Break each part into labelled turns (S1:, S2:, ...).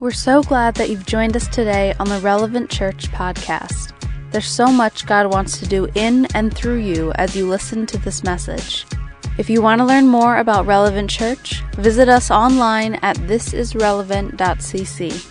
S1: We're so glad that you've joined us today on the Relevant Church podcast. There's so much God wants to do in and through you as you listen to this message. If you want to learn more about Relevant Church, visit us online at thisisrelevant.cc.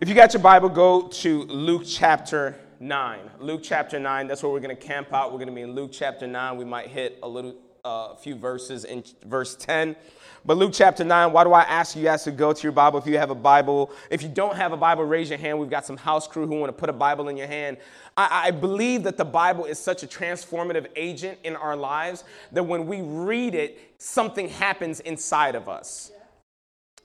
S2: If you got your Bible, go to Luke chapter 9. Luke chapter 9, that's where we're going to camp out. We're going to be in Luke chapter 9. We might hit a little uh, few verses in verse 10. But Luke chapter 9, why do I ask you guys to go to your Bible if you have a Bible? If you don't have a Bible, raise your hand. We've got some house crew who want to put a Bible in your hand. I, I believe that the Bible is such a transformative agent in our lives that when we read it, something happens inside of us.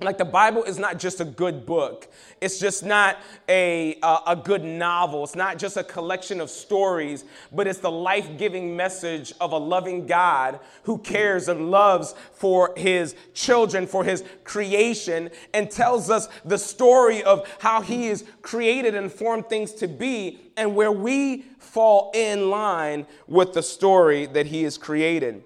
S2: Like the Bible is not just a good book. It's just not a, uh, a good novel. It's not just a collection of stories, but it's the life giving message of a loving God who cares and loves for his children, for his creation, and tells us the story of how he has created and formed things to be and where we fall in line with the story that he has created.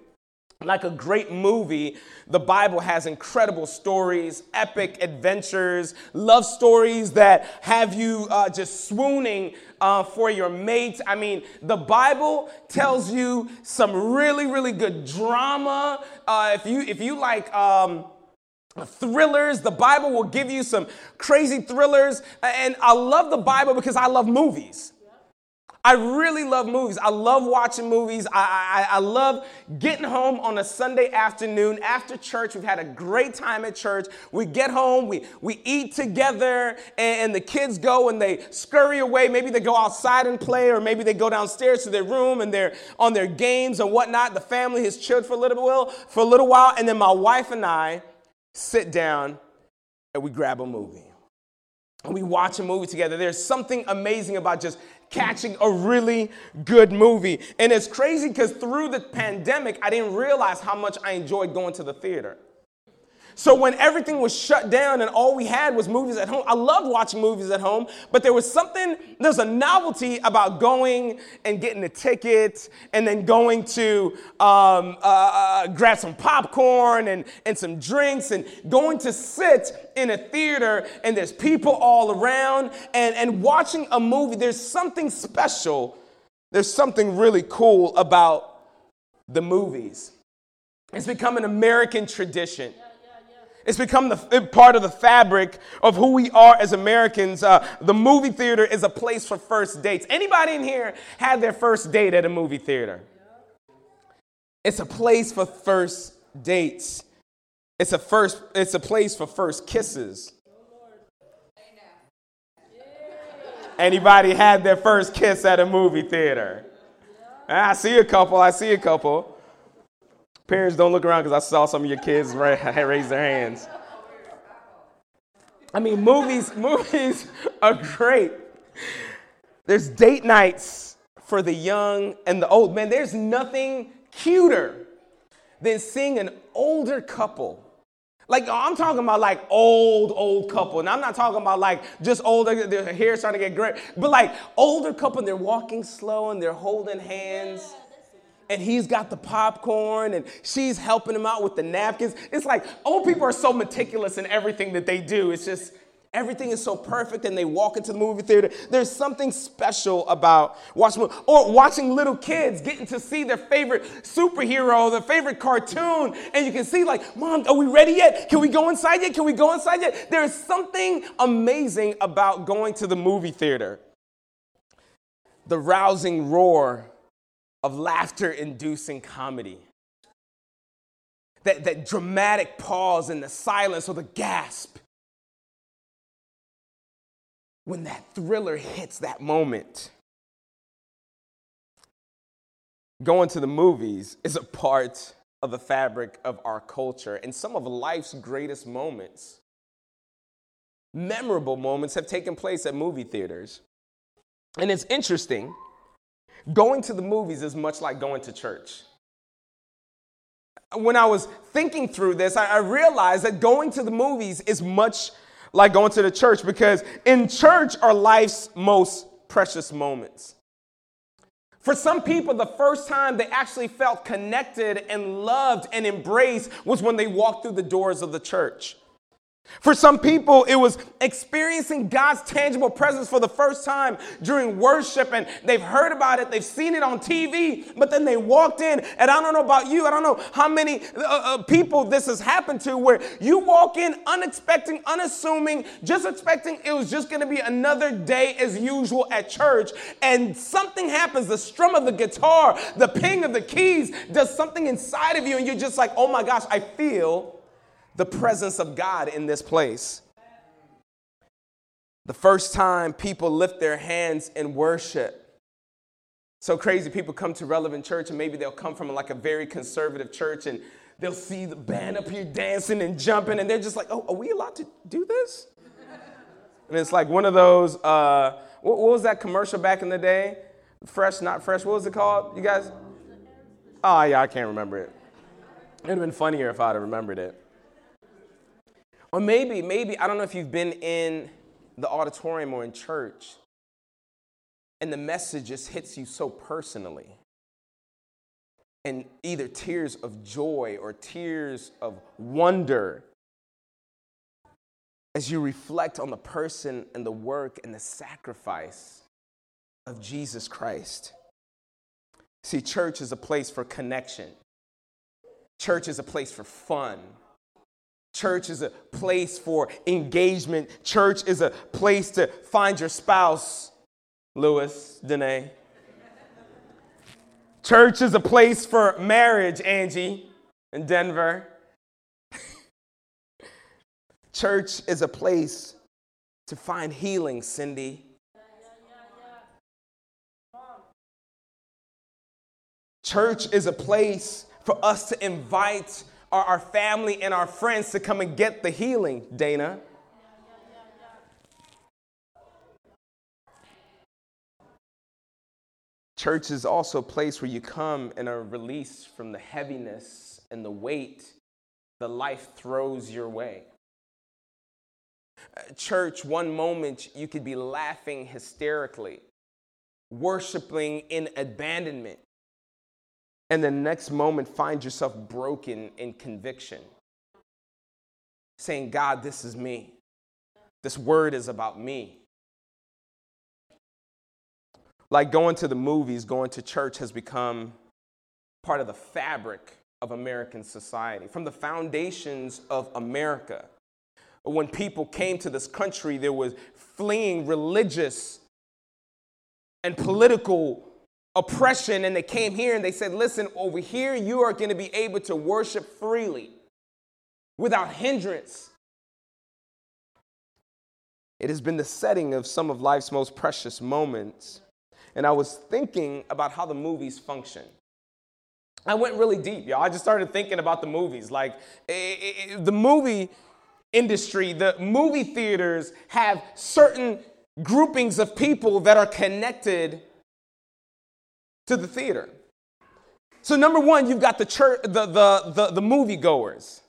S2: Like a great movie, the Bible has incredible stories, epic adventures, love stories that have you uh, just swooning uh, for your mate. I mean, the Bible tells you some really, really good drama. Uh, if you if you like. Um, thrillers. The Bible will give you some crazy thrillers. And I love the Bible because I love movies. I really love movies. I love watching movies. I, I, I, love getting home on a Sunday afternoon after church. We've had a great time at church. We get home, we, we eat together, and, and the kids go and they scurry away. Maybe they go outside and play, or maybe they go downstairs to their room and they're on their games and whatnot. The family has chilled for a little while, for a little while, and then my wife and I sit down and we grab a movie. We watch a movie together. There's something amazing about just catching a really good movie. And it's crazy because through the pandemic, I didn't realize how much I enjoyed going to the theater. So when everything was shut down and all we had was movies at home, I loved watching movies at home, but there was something, there's a novelty about going and getting a ticket and then going to um, uh, uh, grab some popcorn and, and some drinks and going to sit in a theater and there's people all around and, and watching a movie. There's something special, there's something really cool about the movies. It's become an American tradition. It's become the part of the fabric of who we are as Americans. Uh, the movie theater is a place for first dates. Anybody in here had their first date at a movie theater? It's a place for first dates. It's a first. It's a place for first kisses. Anybody had their first kiss at a movie theater? I see a couple. I see a couple. Parents, don't look around because I saw some of your kids raise their hands. I mean, movies, movies are great. There's date nights for the young and the old. Man, there's nothing cuter than seeing an older couple. Like, oh, I'm talking about like old, old couple. And I'm not talking about like just older, their hair starting to get gray, but like older couple and they're walking slow and they're holding hands and he's got the popcorn and she's helping him out with the napkins. It's like old people are so meticulous in everything that they do. It's just everything is so perfect and they walk into the movie theater. There's something special about watching or watching little kids getting to see their favorite superhero, their favorite cartoon, and you can see like, "Mom, are we ready yet? Can we go inside yet? Can we go inside yet?" There is something amazing about going to the movie theater. The rousing roar of laughter inducing comedy. That, that dramatic pause in the silence or the gasp when that thriller hits that moment. Going to the movies is a part of the fabric of our culture, and some of life's greatest moments, memorable moments, have taken place at movie theaters. And it's interesting Going to the movies is much like going to church. When I was thinking through this, I, realized that going to the movies is much like going to the church because in church are life's most precious moments. For some people, the first time they actually felt connected and loved and embraced was when they walked through the doors of the church. For some people, it was experiencing God's tangible presence for the first time during worship, and they've heard about it, they've seen it on TV, but then they walked in. And I don't know about you, I don't know how many uh, uh, people this has happened to, where you walk in unexpecting, unassuming, just expecting it was just gonna be another day as usual at church, and something happens the strum of the guitar, the ping of the keys does something inside of you, and you're just like, oh my gosh, I feel the presence of God in this place. The first time people lift their hands in worship. So crazy, people come to Relevant Church and maybe they'll come from like a very conservative church and they'll see the band up here dancing and jumping and they're just like, oh, are we allowed to do this? And it's like one of those, uh, what, what was that commercial back in the day? Fresh, not fresh, what was it called? You guys? Oh, yeah, I can't remember it. It would have been funnier if I'd have remembered it. Or maybe, maybe, I don't know if you've been in the auditorium or in church and the message just hits you so personally. And either tears of joy or tears of wonder as you reflect on the person and the work and the sacrifice of Jesus Christ. See, church is a place for connection, church is a place for fun. Church is a place for engagement. Church is a place to find your spouse, Lewis, Danae. Church is a place for marriage, Angie, in Denver. Church is a place to find healing, Cindy. Church is a place for us to invite our, our family and our friends to come and get the healing, Dana. Church is also a place where you come and are released from the heaviness and the weight that life throws your way. Uh, church, one moment you could be laughing hysterically, worshiping in abandonment, and the next moment find yourself broken in conviction, saying, God, this is me. This word is about me. Like going to the movies, going to church has become part of the fabric of American society, from the foundations of America. When people came to this country, there was fleeing religious and political oppression and they came here and they said, listen, over here you are going to be able to worship freely without hindrance. It has been the setting of some of life's most precious moments. And I was thinking about how the movies function. I went really deep, y'all. I just started thinking about the movies. Like, it, it, the movie industry, the movie theaters have certain groupings of people that are connected to the theater. So, number one, you've got the church, the, the, the, the movie goers,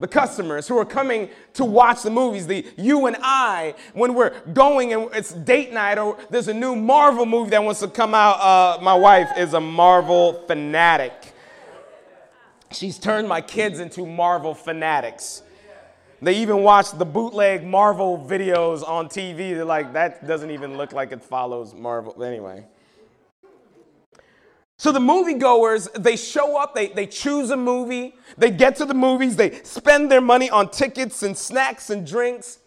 S2: the customers who are coming to watch the movies, the you and I, when we're going and it's date night or there's a new Marvel movie that wants to come out. Uh, my wife is a Marvel fanatic. She's turned my kids into Marvel fanatics. They even watch the bootleg Marvel videos on TV. They're like, that doesn't even look like it follows Marvel. Anyway. So the moviegoers, they show up, they, they choose a movie, they get to the movies, they spend their money on tickets and snacks and drinks.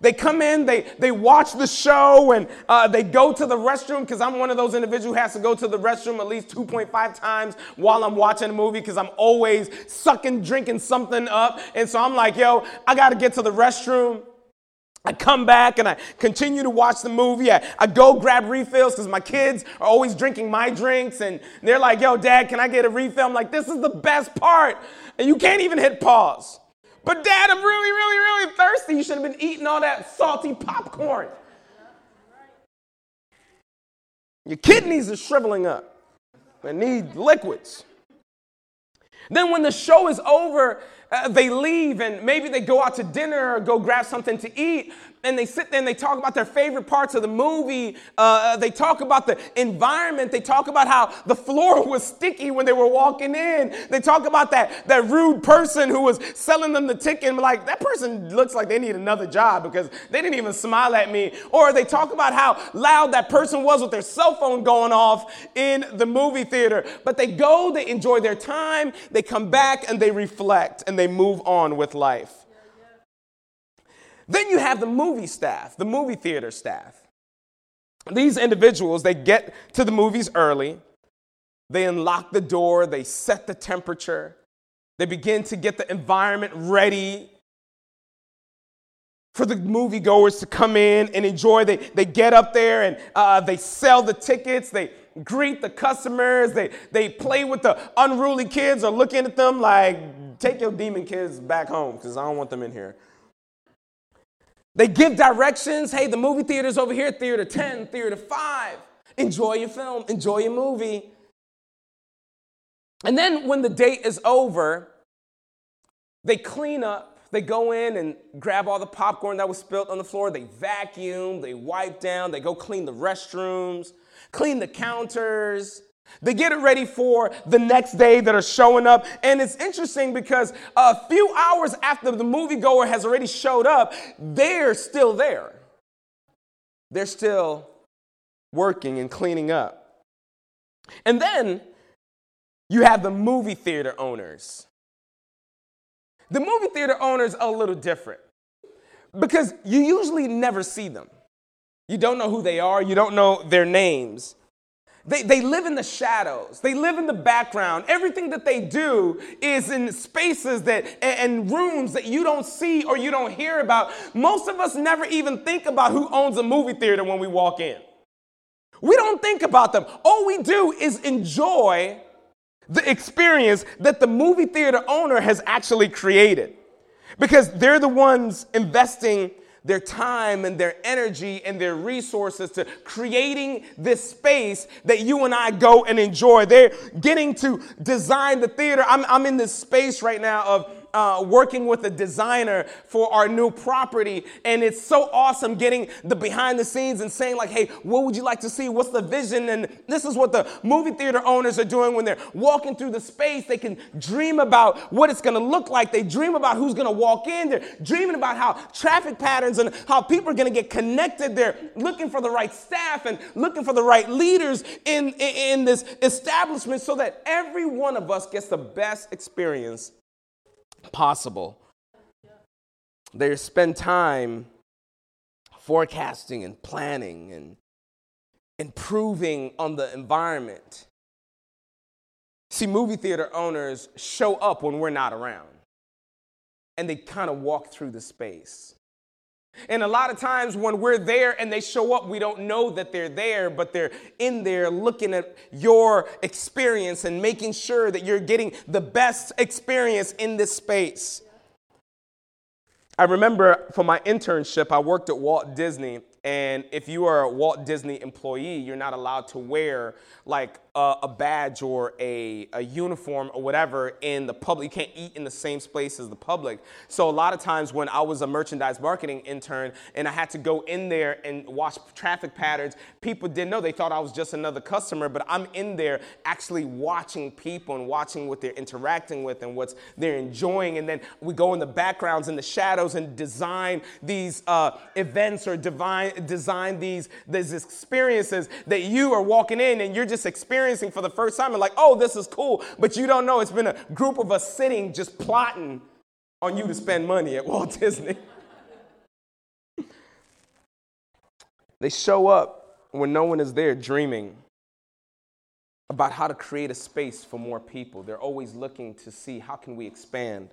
S2: They come in, they, they watch the show, and uh, they go to the restroom because I'm one of those individuals who has to go to the restroom at least 2.5 times while I'm watching a movie because I'm always sucking, drinking something up. And so I'm like, yo, I got to get to the restroom. I come back and I continue to watch the movie. I, I go grab refills because my kids are always drinking my drinks and they're like, yo, dad, can I get a refill? I'm like, this is the best part. And you can't even hit pause. But dad, I'm really, really, really thirsty. You should have been eating all that salty popcorn. Your kidneys are shriveling up. They need liquids. Then when the show is over, uh, they leave and maybe they go out to dinner or go grab something to eat. And they sit there and they talk about their favorite parts of the movie. Uh, they talk about the environment. They talk about how the floor was sticky when they were walking in. They talk about that, that rude person who was selling them the ticket and like, that person looks like they need another job because they didn't even smile at me. Or they talk about how loud that person was with their cell phone going off in the movie theater. But they go, they enjoy their time, they come back and they reflect and they move on with life. Then you have the movie staff, the movie theater staff. These individuals, they get to the movies early, they unlock the door, they set the temperature, they begin to get the environment ready for the moviegoers to come in and enjoy. They, they get up there and uh, they sell the tickets, they greet the customers, they, they play with the unruly kids or looking at them like, take your demon kids back home because I don't want them in here. They give directions. Hey, the movie theater's over here, theater 10, theater 5. Enjoy your film, enjoy your movie. And then when the date is over, they clean up. They go in and grab all the popcorn that was spilled on the floor. They vacuum, they wipe down, they go clean the restrooms, clean the counters, they get it ready for the next day that are showing up. And it's interesting because a few hours after the moviegoer has already showed up, they're still there. They're still working and cleaning up. And then you have the movie theater owners. The movie theater owners are a little different because you usually never see them. You don't know who they are, you don't know their names. They, they live in the shadows. They live in the background. Everything that they do is in spaces that and rooms that you don't see or you don't hear about. Most of us never even think about who owns a movie theater when we walk in. We don't think about them. All we do is enjoy the experience that the movie theater owner has actually created because they're the ones investing their time and their energy and their resources to creating this space that you and I go and enjoy. They're getting to design the theater. I'm, I'm in this space right now of uh, working with a designer for our new property. And it's so awesome getting the behind the scenes and saying, like, hey, what would you like to see? What's the vision? And this is what the movie theater owners are doing when they're walking through the space. They can dream about what it's going to look like. They dream about who's going to walk in. They're dreaming about how traffic patterns and how people are going to get connected. They're looking for the right staff and looking for the right leaders in, in, in this establishment so that every one of us gets the best experience possible. They spend time forecasting and planning and improving on the environment. See, movie theater owners show up when we're not around, and they kind of walk through the space. And a lot of times when we're there and they show up, we don't know that they're there, but they're in there looking at your experience and making sure that you're getting the best experience in this space. I remember for my internship, I worked at Walt Disney. And if you are a Walt Disney employee, you're not allowed to wear like a, badge or a, a uniform or whatever in the public. You can't eat in the same space as the public. So a lot of times when I was a merchandise marketing intern and I had to go in there and watch traffic patterns, people didn't know. They thought I was just another customer, but I'm in there actually watching people and watching what they're interacting with and what they're enjoying. And then we go in the backgrounds and the shadows and design these uh, events or divine, design these, these experiences that you are walking in and you're just experiencing for the first time and like, oh, this is cool. But you don't know it's been a group of us sitting just plotting on you to spend money at Walt Disney. they show up when no one is there dreaming about how to create a space for more people. They're always looking to see how can we expand.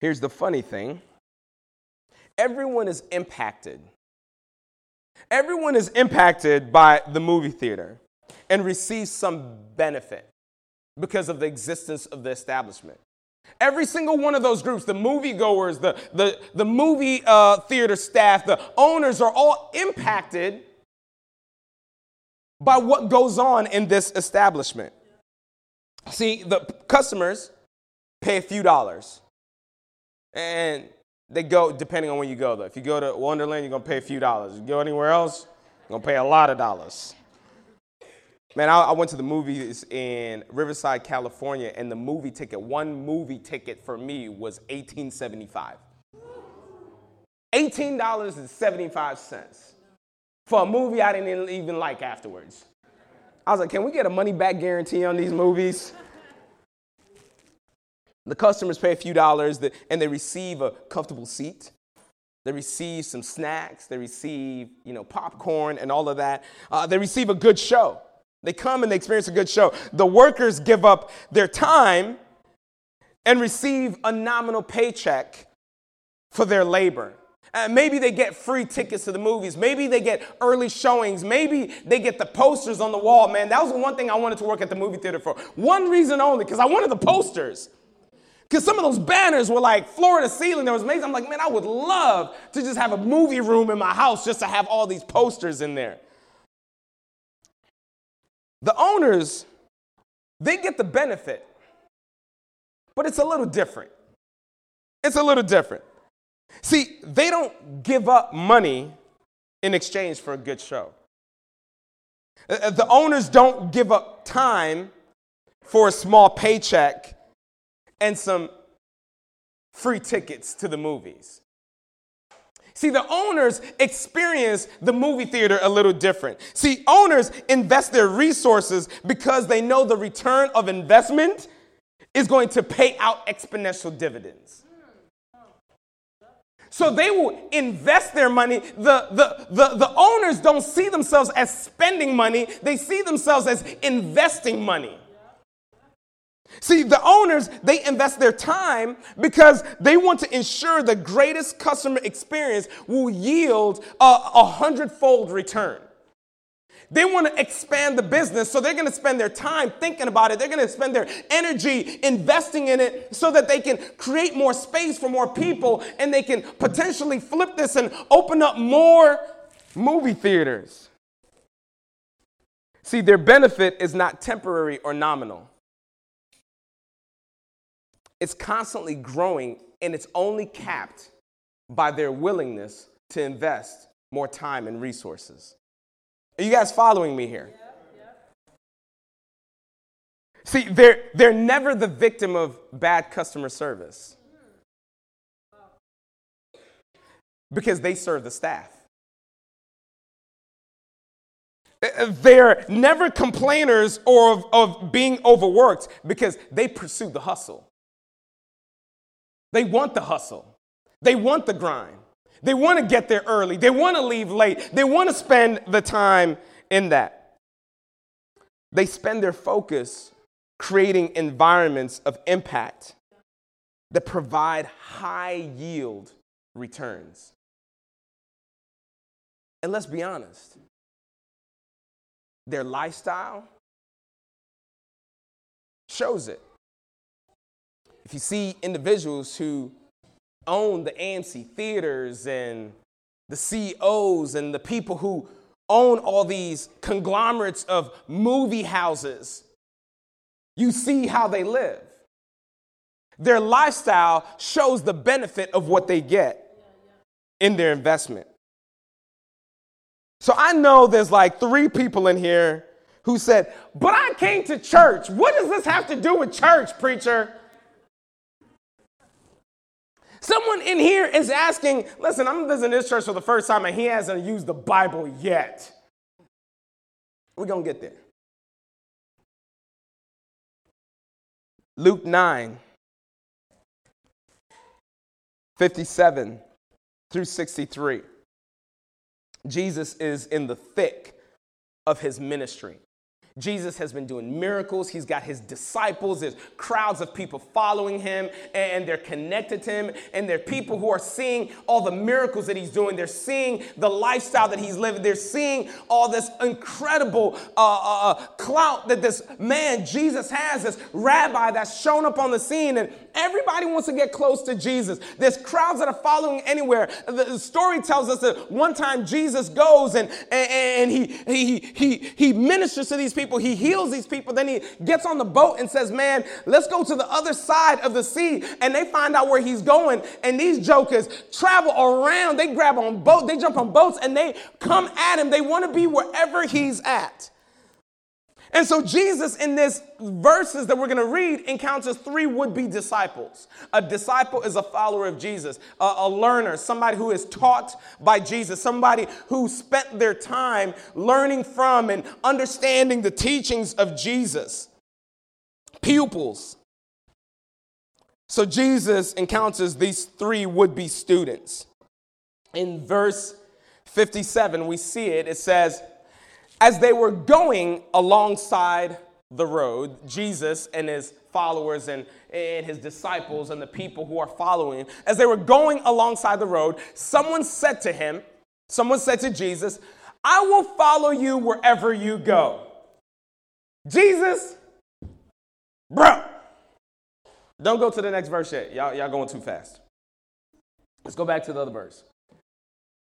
S2: Here's the funny thing. Everyone is impacted Everyone is impacted by the movie theater and receives some benefit because of the existence of the establishment. Every single one of those groups, the moviegoers, the, the, the movie uh, theater staff, the owners are all impacted by what goes on in this establishment. See, the customers pay a few dollars. And They go depending on when you go though. If you go to Wonderland, you're gonna pay a few dollars. If you go anywhere else, you're gonna pay a lot of dollars. Man, I, I, went to the movies in Riverside, California, and the movie ticket, one movie ticket for me was $18.75. $18.75 for a movie I didn't even like afterwards. I was like, can we get a money back guarantee on these movies? The customers pay a few dollars and they receive a comfortable seat. They receive some snacks. They receive, you know, popcorn and all of that. Uh, they receive a good show. They come and they experience a good show. The workers give up their time and receive a nominal paycheck for their labor. Uh, maybe they get free tickets to the movies. Maybe they get early showings. Maybe they get the posters on the wall. Man, that was the one thing I wanted to work at the movie theater for. One reason only, because I wanted the posters. Because some of those banners were like floor to ceiling. That was amazing. I'm like, man, I would love to just have a movie room in my house just to have all these posters in there. The owners, they get the benefit, but it's a little different. It's a little different. See, they don't give up money in exchange for a good show. Uh, uh, the owners don't give up time for a small paycheck and some free tickets to the movies. See, the owners experience the movie theater a little different. See, owners invest their resources because they know the return of investment is going to pay out exponential dividends. So they will invest their money. The, the, the, the owners don't see themselves as spending money, they see themselves as investing money. See, the owners, they invest their time because they want to ensure the greatest customer experience will yield a, a hundredfold return. They want to expand the business, so they're going to spend their time thinking about it. They're going to spend their energy investing in it so that they can create more space for more people and they can potentially flip this and open up more movie theaters. See, their benefit is not temporary or nominal it's constantly growing and it's only capped by their willingness to invest more time and resources. Are you guys following me here? See, they're, they're never the victim of bad customer service because they serve the staff. Uh, uh, they're never complainers or of, of being overworked because they pursue the hustle. They want the hustle, they want the grind. They want to get there early. They want to leave late. They want to spend the time in that. They spend their focus creating environments of impact that provide high yield returns. And let's be honest, their lifestyle shows it. If you see individuals who own the AMC theaters and the CEOs and the people who own all these conglomerates of movie houses, you see how they live. Their lifestyle shows the benefit of what they get in their investment. So I know there's like three people in here who said, But I came to church. What does this have to do with church, preacher? Someone in here is asking, listen, I'm visiting this church for the first time and he hasn't used the Bible yet. We're going to get there. Luke 9, 57 through 63. Jesus is in the thick of his ministry. Jesus has been doing miracles. He's got his disciples. There's crowds of people following him and they're connected to him. And they're people who are seeing all the miracles that he's doing. They're seeing the lifestyle that he's living. They're seeing all this incredible uh, uh, uh clout that this man, Jesus, has, this rabbi that's shown up on the scene. And Everybody wants to get close to Jesus. There's crowds that are following anywhere. The, story tells us that one time Jesus goes and, and, and he, he, he, he ministers to these people, he heals these people, then he gets on the boat and says, Man, let's go to the other side of the sea. And they find out where he's going. And these jokers travel around, they grab on boat, they jump on boats, and they come at him. They want to be wherever he's at. And so Jesus in this verses that we're going to read encounters three would-be disciples. A disciple is a follower of Jesus, a, a, learner, somebody who is taught by Jesus, somebody who spent their time learning from and understanding the teachings of Jesus. Pupils. So Jesus encounters these three would-be students. In verse 57, we see it. It says, as they were going alongside the road, Jesus and his followers and, and his disciples and the people who are following, as they were going alongside the road, someone said to him, someone said to Jesus, I will follow you wherever you go. Jesus, bro, don't go to the next verse yet. Y'all, y'all going too fast. Let's go back to the other verse.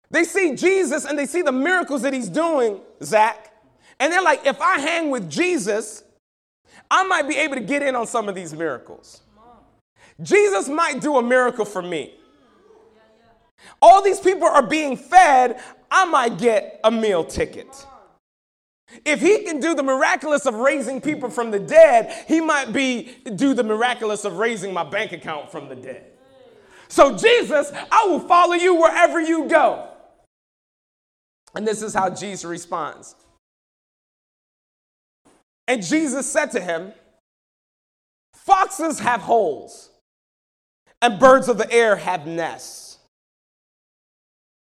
S2: They see Jesus and they see the miracles that he's doing, Zach, and they're like, if I hang with Jesus, I might be able to get in on some of these miracles. Jesus might do a miracle for me. All these people are being fed, I might get a meal ticket. If he can do the miraculous of raising people from the dead, he might be do the miraculous of raising my bank account from the dead. So Jesus, I will follow you wherever you go. And this is how Jesus responds. And Jesus said to him, Foxes have holes, and birds of the air have nests,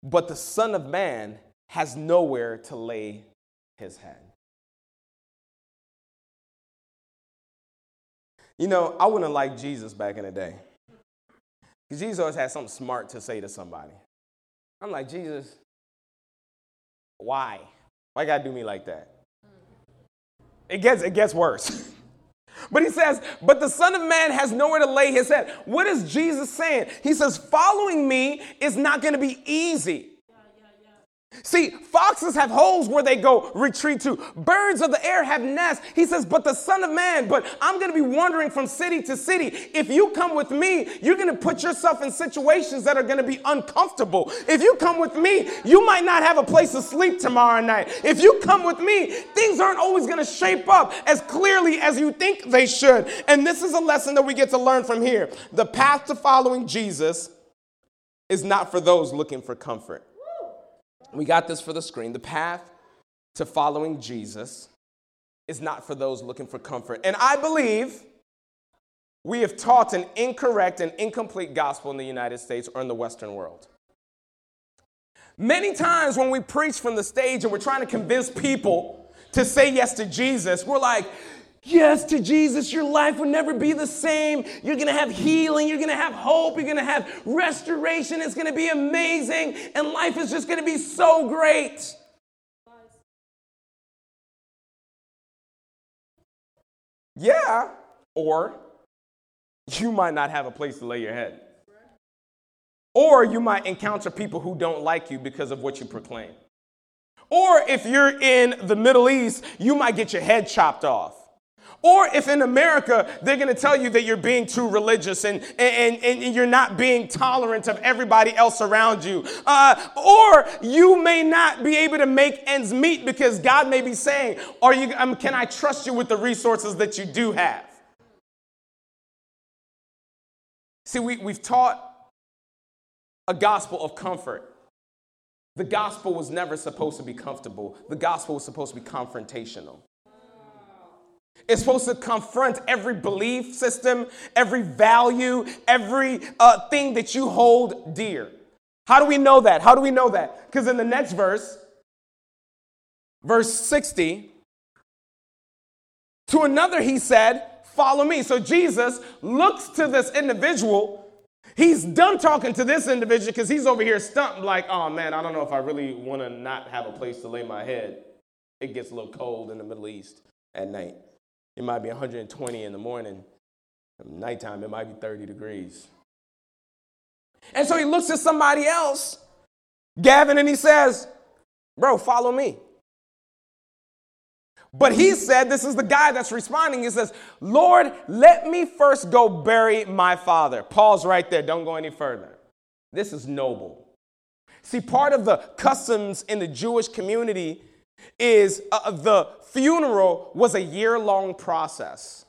S2: but the Son of Man has nowhere to lay his head. You know, I wouldn't like Jesus back in the day. Because Jesus always had something smart to say to somebody. I'm like, Jesus, why? Why God do me like that? It gets, it gets worse. but he says, but the Son of Man has nowhere to lay his head. What is Jesus saying? He says, following me is not gonna be easy. See, foxes have holes where they go retreat to. Birds of the air have nests. He says, but the Son of Man, but I'm going to be wandering from city to city. If you come with me, you're going to put yourself in situations that are going to be uncomfortable. If you come with me, you might not have a place to sleep tomorrow night. If you come with me, things aren't always going to shape up as clearly as you think they should. And this is a lesson that we get to learn from here. The path to following Jesus is not for those looking for comfort. We got this for the screen. The path to following Jesus is not for those looking for comfort. And I believe we have taught an incorrect and incomplete gospel in the United States or in the Western world. Many times when we preach from the stage and we're trying to convince people to say yes to Jesus, we're like, yes to Jesus, your life will never be the same. You're going to have healing. You're going to have hope. You're going to have restoration. It's going to be amazing. And life is just going to be so great. Yeah, or you might not have a place to lay your head. Or you might encounter people who don't like you because of what you proclaim. Or if you're in the Middle East, you might get your head chopped off. Or if in America, they're to tell you that you're being too religious and, and, and you're not being tolerant of everybody else around you. Uh, or you may not be able to make ends meet because God may be saying, Are you, um, Can I trust you with the resources that you do have? See, we, we've taught a gospel of comfort. The gospel was never supposed to be comfortable, the gospel was supposed to be confrontational. It's supposed to confront every belief system, every value, every uh, thing that you hold dear. How do we know that? How do we know that? Because in the next verse, verse 60, to another he said, Follow me. So Jesus looks to this individual. He's done talking to this individual because he's over here stumped, like, oh man, I don't know if I really want to not have a place to lay my head. It gets a little cold in the Middle East at night. It might be 120 in the morning. Nighttime, it might be 30 degrees. And so he looks at somebody else, Gavin, and he says, Bro, follow me. But he said, This is the guy that's responding. He says, Lord, let me first go bury my father. Pause right there. Don't go any further. This is noble. See, part of the customs in the Jewish community is uh, the funeral was a year long process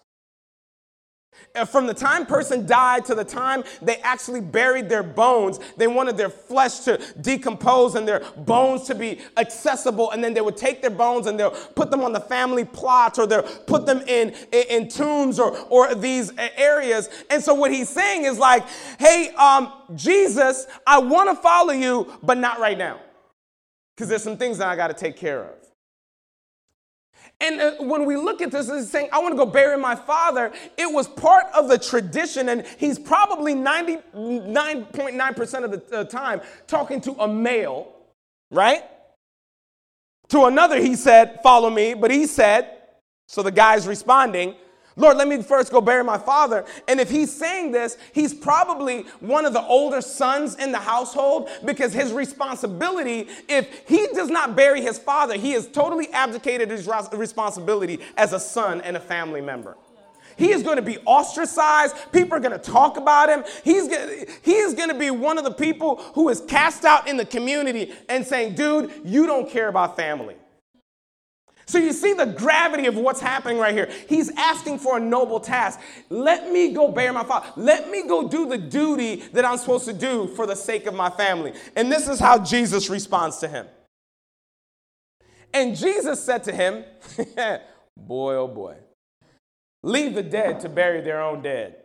S2: from the time person died to the time they actually buried their bones, they wanted their flesh to decompose and their bones to be accessible. And then they would take their bones and they'll put them on the family plots or they'll put them in, in, tombs or, or these areas. And so what he's saying is like, hey, um, Jesus, I want to follow you, but not right now. Because there's some things that I got to take care of. And uh, when we look at this, it's saying, I want to go bury my father. It was part of the tradition, and he's probably 99.9% of the uh, time talking to a male, right? To another, he said, Follow me. But he said, so the guy's responding, Lord, let me first go bury my father. And if he's saying this, he's probably one of the older sons in the household because his responsibility, if he does not bury his father, he has totally abdicated his responsibility as a son and a family member. He is going to be ostracized. People are going to talk about him. He's going he is going to be one of the people who is cast out in the community and saying, dude, you don't care about family. So you see the gravity of what's happening right here. He's asking for a noble task. Let me go bear my father. Let me go do the duty that I'm supposed to do for the sake of my family. And this is how Jesus responds to him. And Jesus said to him, Boy, oh boy, leave the dead to bury their own dead.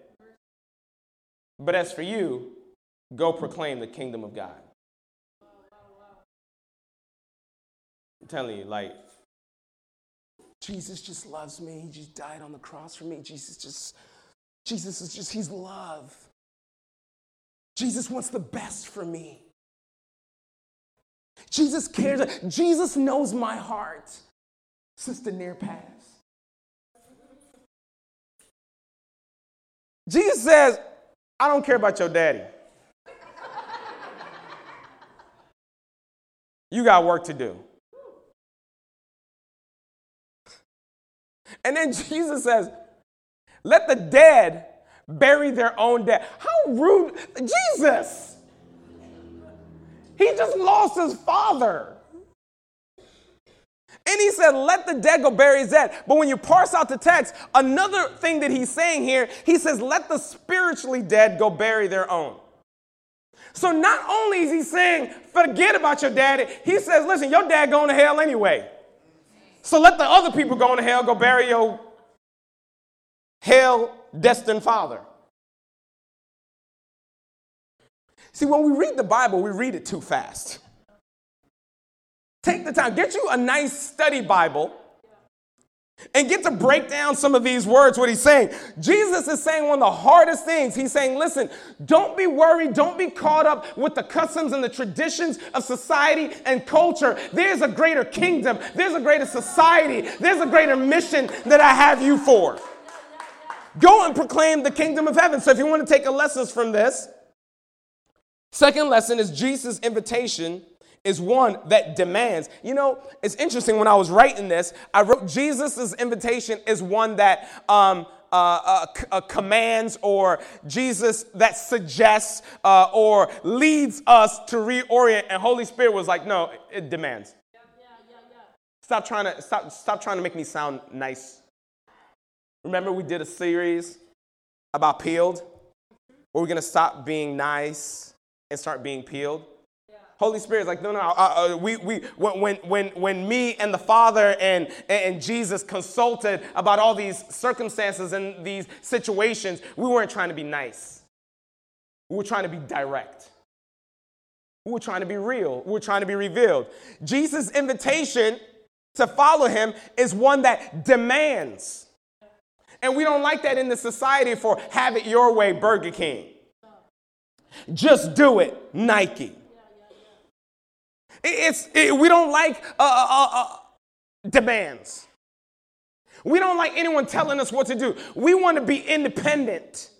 S2: But as for you, go proclaim the kingdom of God. I'm telling you, like, Jesus just loves me. He just died on the cross for me. Jesus just, Jesus is just, he's love. Jesus wants the best for me. Jesus cares. Jesus knows my heart. Sister Near Pass. Jesus says, I don't care about your daddy. You got work to do. And then Jesus says, Let the dead bury their own dead. How rude. Jesus! He just lost his father. And he said, Let the dead go bury his dead. But when you parse out the text, another thing that he's saying here, he says, Let the spiritually dead go bury their own. So not only is he saying, Forget about your daddy, he says, Listen, your dad going to hell anyway. So let the other people go into hell, go bury your hell destined father. See, when we read the Bible, we read it too fast. Take the time, get you a nice study Bible and get to break down some of these words, what he's saying. Jesus is saying one of the hardest things. He's saying, listen, don't be worried, don't be caught up with the customs and the traditions of society and culture. There's a greater kingdom, there's a greater society, there's a greater mission that I have you for. Go and proclaim the kingdom of heaven. So if you want to take a lessons from this, second lesson is Jesus' invitation is one that demands. You know, it's interesting when I was writing this, I wrote Jesus' invitation is one that um, uh, uh, uh, commands or Jesus that suggests uh, or leads us to reorient. And Holy Spirit was like, no, it demands. Yeah, yeah, yeah, stop trying to stop, stop trying to make me sound nice. Remember, we did a series about peeled. Where we're gonna stop being nice and start being peeled. Holy Spirit is like, no, no, uh, uh, we, we, when, when, when me and the Father and, and Jesus consulted about all these circumstances and these situations, we weren't trying to be nice. We were trying to be direct. We were trying to be real. We were trying to be revealed. Jesus' invitation to follow him is one that demands. And we don't like that in the society for have it your way, Burger King. Just do it, Nike. It's, it, we don't like uh, uh, uh, uh, demands. We don't like anyone telling us what to do. We want to be independent.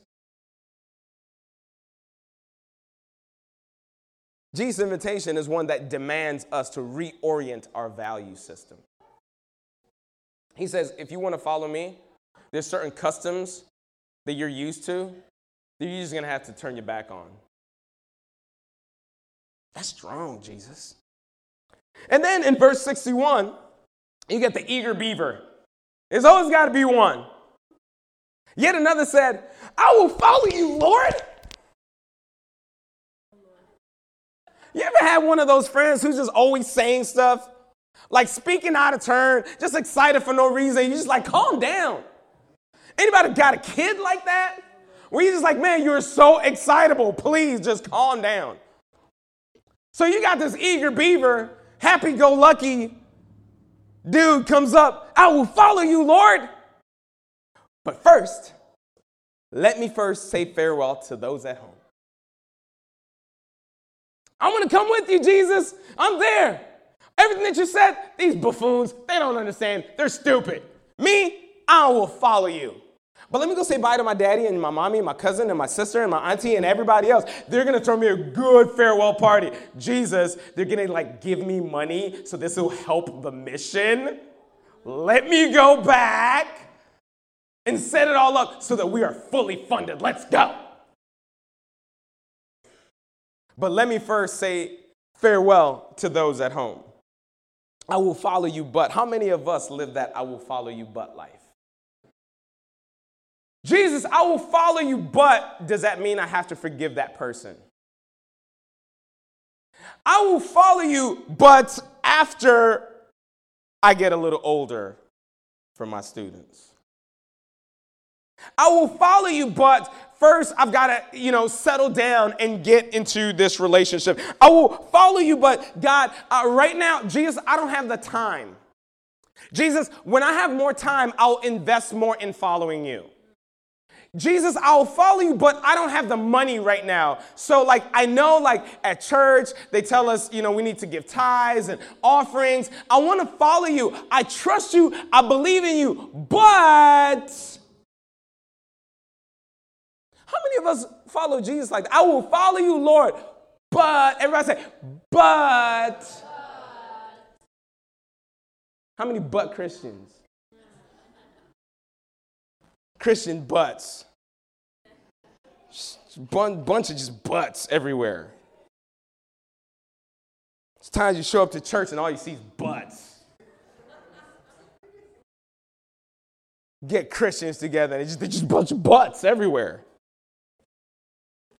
S2: Jesus' invitation is one that demands us to reorient our value system. He says, if you want to follow me, there's certain customs that you're used to that you're just going to have to turn your back on. That's strong, Jesus. And then in verse 61, you get the eager beaver. There's always got to be one. Yet another said, I will follow you, Lord. You ever had one of those friends who's just always saying stuff? Like speaking out of turn, just excited for no reason. You're just like, calm down. Anybody got a kid like that? Where you just like, man, you're so excitable. Please just calm down. So you got this eager beaver, happy go lucky dude comes up. I will follow you, Lord. But first, let me first say farewell to those at home. I'm to come with you, Jesus. I'm there. Everything that you said, these buffoons, they don't understand. They're stupid. Me, I will follow you. But let me go say bye to my daddy and my mommy and my cousin and my sister and my auntie and everybody else. They're gonna throw me a good farewell party. Jesus, they're gonna like give me money so this will help the mission. Let me go back and set it all up so that we are fully funded. Let's go. But let me first say farewell to those at home. I will follow you, but how many of us live that I will follow you, but life? Jesus, I will follow you, but does that mean I have to forgive that person? I will follow you, but after I get a little older for my students. I will follow you, but first I've got to, you know, settle down and get into this relationship. I will follow you, but God, uh, right now, Jesus, I don't have the time. Jesus, when I have more time, I'll invest more in following you. Jesus, I'll follow you, but I don't have the money right now. So, like, I know, like, at church, they tell us, you know, we need to give tithes and offerings. I want to follow you. I trust you. I believe in you. But how many of us follow Jesus like? I will follow you, Lord. But, everybody say, but. How many but Christians? Christian butts. bunch of just butts everywhere. It's times you show up to church and all you see is butts. Get Christians together and it's just, just a bunch of butts everywhere.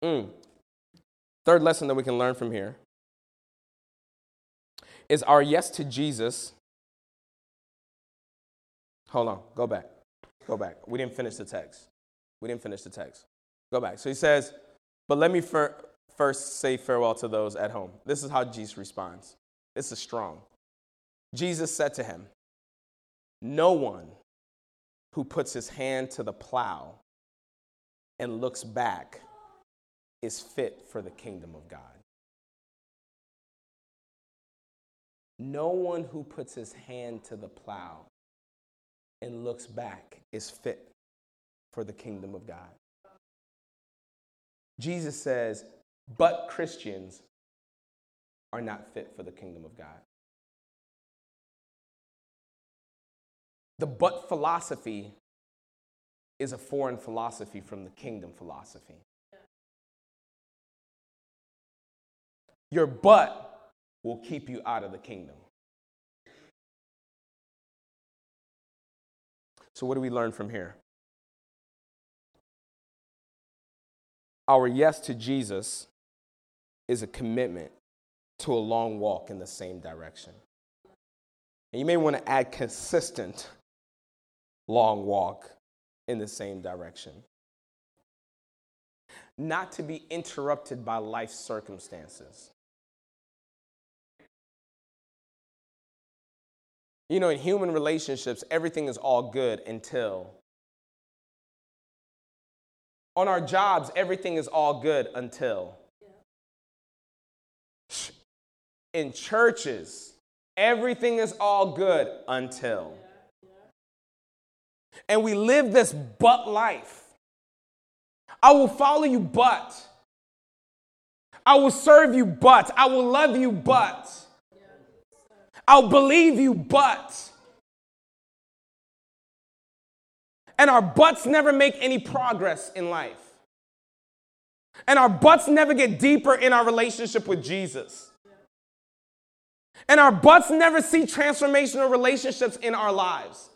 S2: Mm. Third lesson that we can learn from here is our yes to Jesus. Hold on, go back. Go back. We didn't finish the text. We didn't finish the text. Go back. So he says, But let me fir- first say farewell to those at home. This is how Jesus responds. This is strong. Jesus said to him, No one who puts his hand to the plow and looks back is fit for the kingdom of God. No one who puts his hand to the plow and looks back is fit for the kingdom of God. Jesus says, but Christians are not fit for the kingdom of God. The but philosophy is a foreign philosophy from the kingdom philosophy. Your but will keep you out of the kingdom. So, what do we learn from here? Our yes to Jesus is a commitment to a long walk in the same direction. And you may want to add consistent long walk in the same direction. Not to be interrupted by life circumstances. You know, in human relationships, everything is all good until. On our jobs, everything is all good until. In churches, everything is all good until. and we live this but life. I will follow you, but. I will serve you, but. I will love you, but. I'll believe you, but. And our butts never make any progress in life. And our butts never get deeper in our relationship with Jesus. And our butts never see transformational relationships in our lives.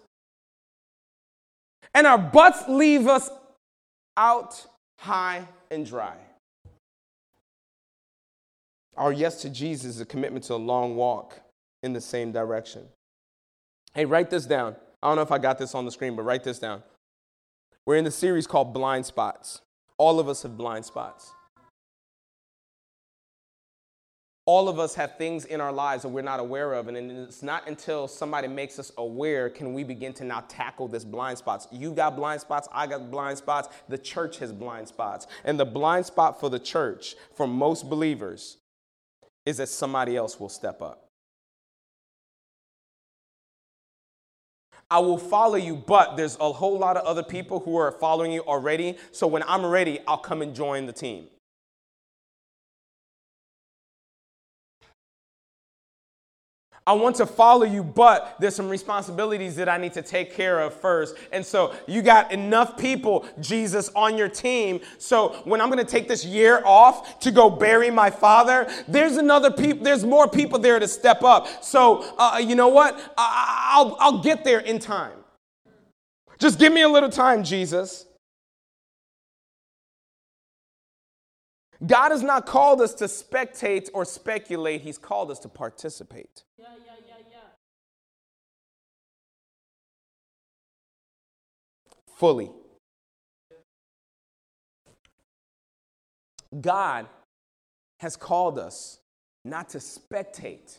S2: And our butts leave us out high and dry. Our yes to Jesus is a commitment to a long walk in the same direction. Hey, write this down. I don't know if I got this on the screen, but write this down. We're in the series called Blind Spots. All of us have blind spots. All of us have things in our lives that we're not aware of, and it's not until somebody makes us aware can we begin to now tackle this blind spots. You got blind spots, I got blind spots, the church has blind spots. And the blind spot for the church, for most believers, is that somebody else will step up. I will follow you, but there's a whole lot of other people who are following you already. So when I'm ready, I'll come and join the team. I want to follow you, but there's some responsibilities that I need to take care of first. And so you got enough people, Jesus, on your team. So when I'm going to take this year off to go bury my father, there's another people, there's more people there to step up. So uh, you know what? I- I'll, I'll get there in time. Just give me a little time, Jesus. God has not called us to spectate or speculate, He's called us to participate. Yeah, yeah, yeah, yeah. Fully. God has called us not to spectate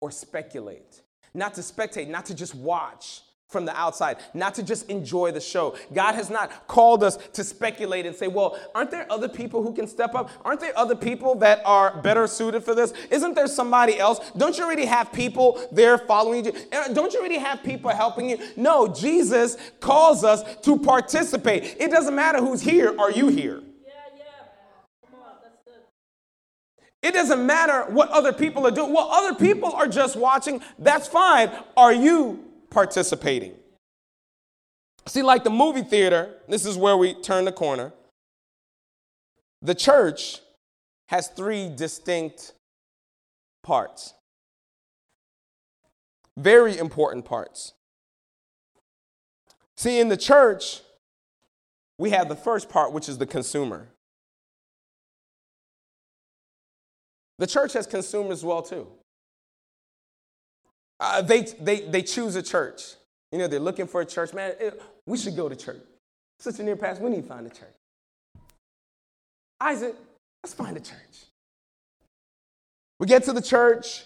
S2: or speculate, not to spectate, not to just watch, from the outside, not to just enjoy the show. God has not called us to speculate and say, well, aren't there other people who can step up? Aren't there other people that are better suited for this? Isn't there somebody else? Don't you already have people there following you? Uh, don't you already have people helping you? No, Jesus calls us to participate. It doesn't matter who's here, are you here? Yeah, yeah. Come on. It doesn't matter what other people are doing. Well, other people are just watching. That's fine. Are you participating. See, like the movie theater, this is where we turn the corner. The church has three distinct parts, very important parts. See, in the church, we have the first part, which is the consumer. The church has consumers well, too. Uh, they, they, they choose a church. You know, they're looking for a church. Man, it, we should go to church. Sister near past, we need to find a church. Isaac, let's find a church. We get to the church.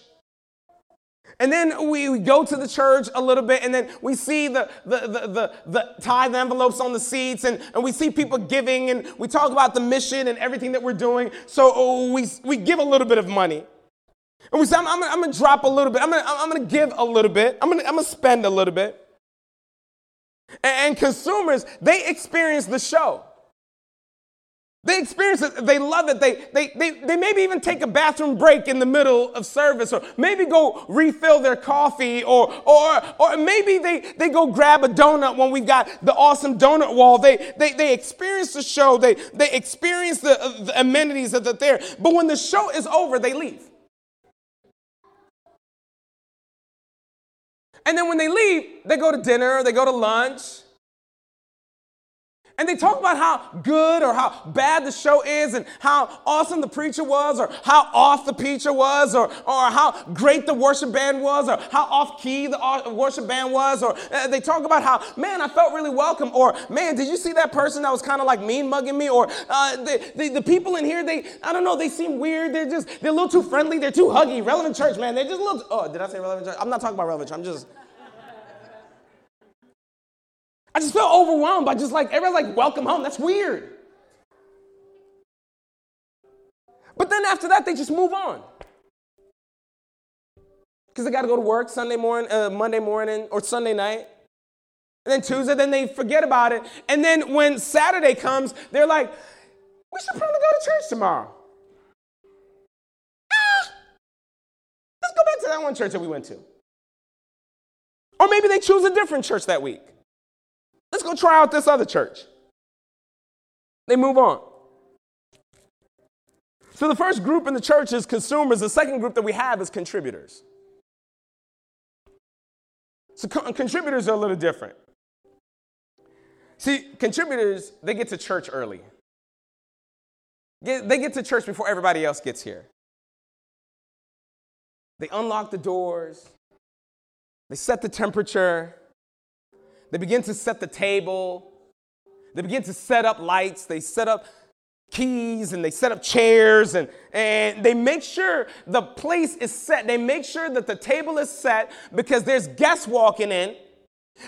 S2: And then we, we go to the church a little bit, and then we see the, the, the, the, the tithe envelopes on the seats, and, and we see people giving, and we talk about the mission and everything that we're doing. So oh, we, we give a little bit of money. And we say, I'm, I'm, I'm going to drop a little bit. I'm going to I'm gonna give a little bit. I'm going to spend a little bit. And, and consumers, they experience the show. They experience it. They love it. They, they, they, they maybe even take a bathroom break in the middle of service or maybe go refill their coffee or, or, or maybe they, they go grab a donut when we've got the awesome donut wall. They, they, they experience the show. They, they experience the, the amenities that are there. But when the show is over, they leave. And then when they leave, they go to dinner, they go to lunch, and they talk about how good or how bad the show is and how awesome the preacher was or how off the preacher was or, or how great the worship band was or how off key the worship band was or uh, they talk about how man i felt really welcome or man did you see that person that was kind of like mean mugging me or uh, the, the, the people in here they i don't know they seem weird. They're just they're a little too friendly. They're too huggy. Relevant church man they're just a little oh did i say relevant church? I'm not talking about relevant church. I'm just I just felt overwhelmed by just like, everyone's like, welcome home. That's weird. But then after that, they just move on. Because they got to go to work Sunday morning, uh, Monday morning, or Sunday night. And then Tuesday, then they forget about it. And then when Saturday comes, they're like, we should probably go to church tomorrow. Ah, let's go back to that one church that we went to. Or maybe they choose a different church that week. Go try out this other church. They move on. So the first group in the church is consumers. The second group that we have is contributors. So co- contributors are a little different. See, contributors, they get to church early. Get, they get to church before everybody else gets here. They unlock the doors, they set the temperature, they begin to set the table, they begin to set up lights, they set up keys and they set up chairs and, and they make sure the place is set. They make sure that the table is set because there's guests walking in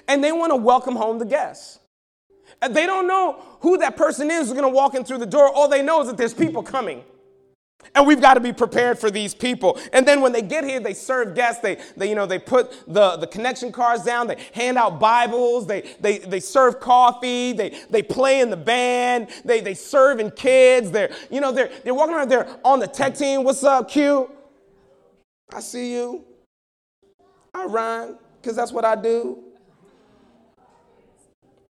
S2: and they want to welcome home the guests. They don't know who that person is who's going to walk in through the door. All they know is that there's people coming. And we've got to be prepared for these people. And then when they get here, they serve guests. They, they, you know, they put the, the connection cards down. They hand out Bibles. They, they, they serve coffee. They, they play in the band. They, they serve in kids. They're, you know, they're, they're walking around. They're on the tech team. What's up, Q? I see you. I rhyme because that's what I do.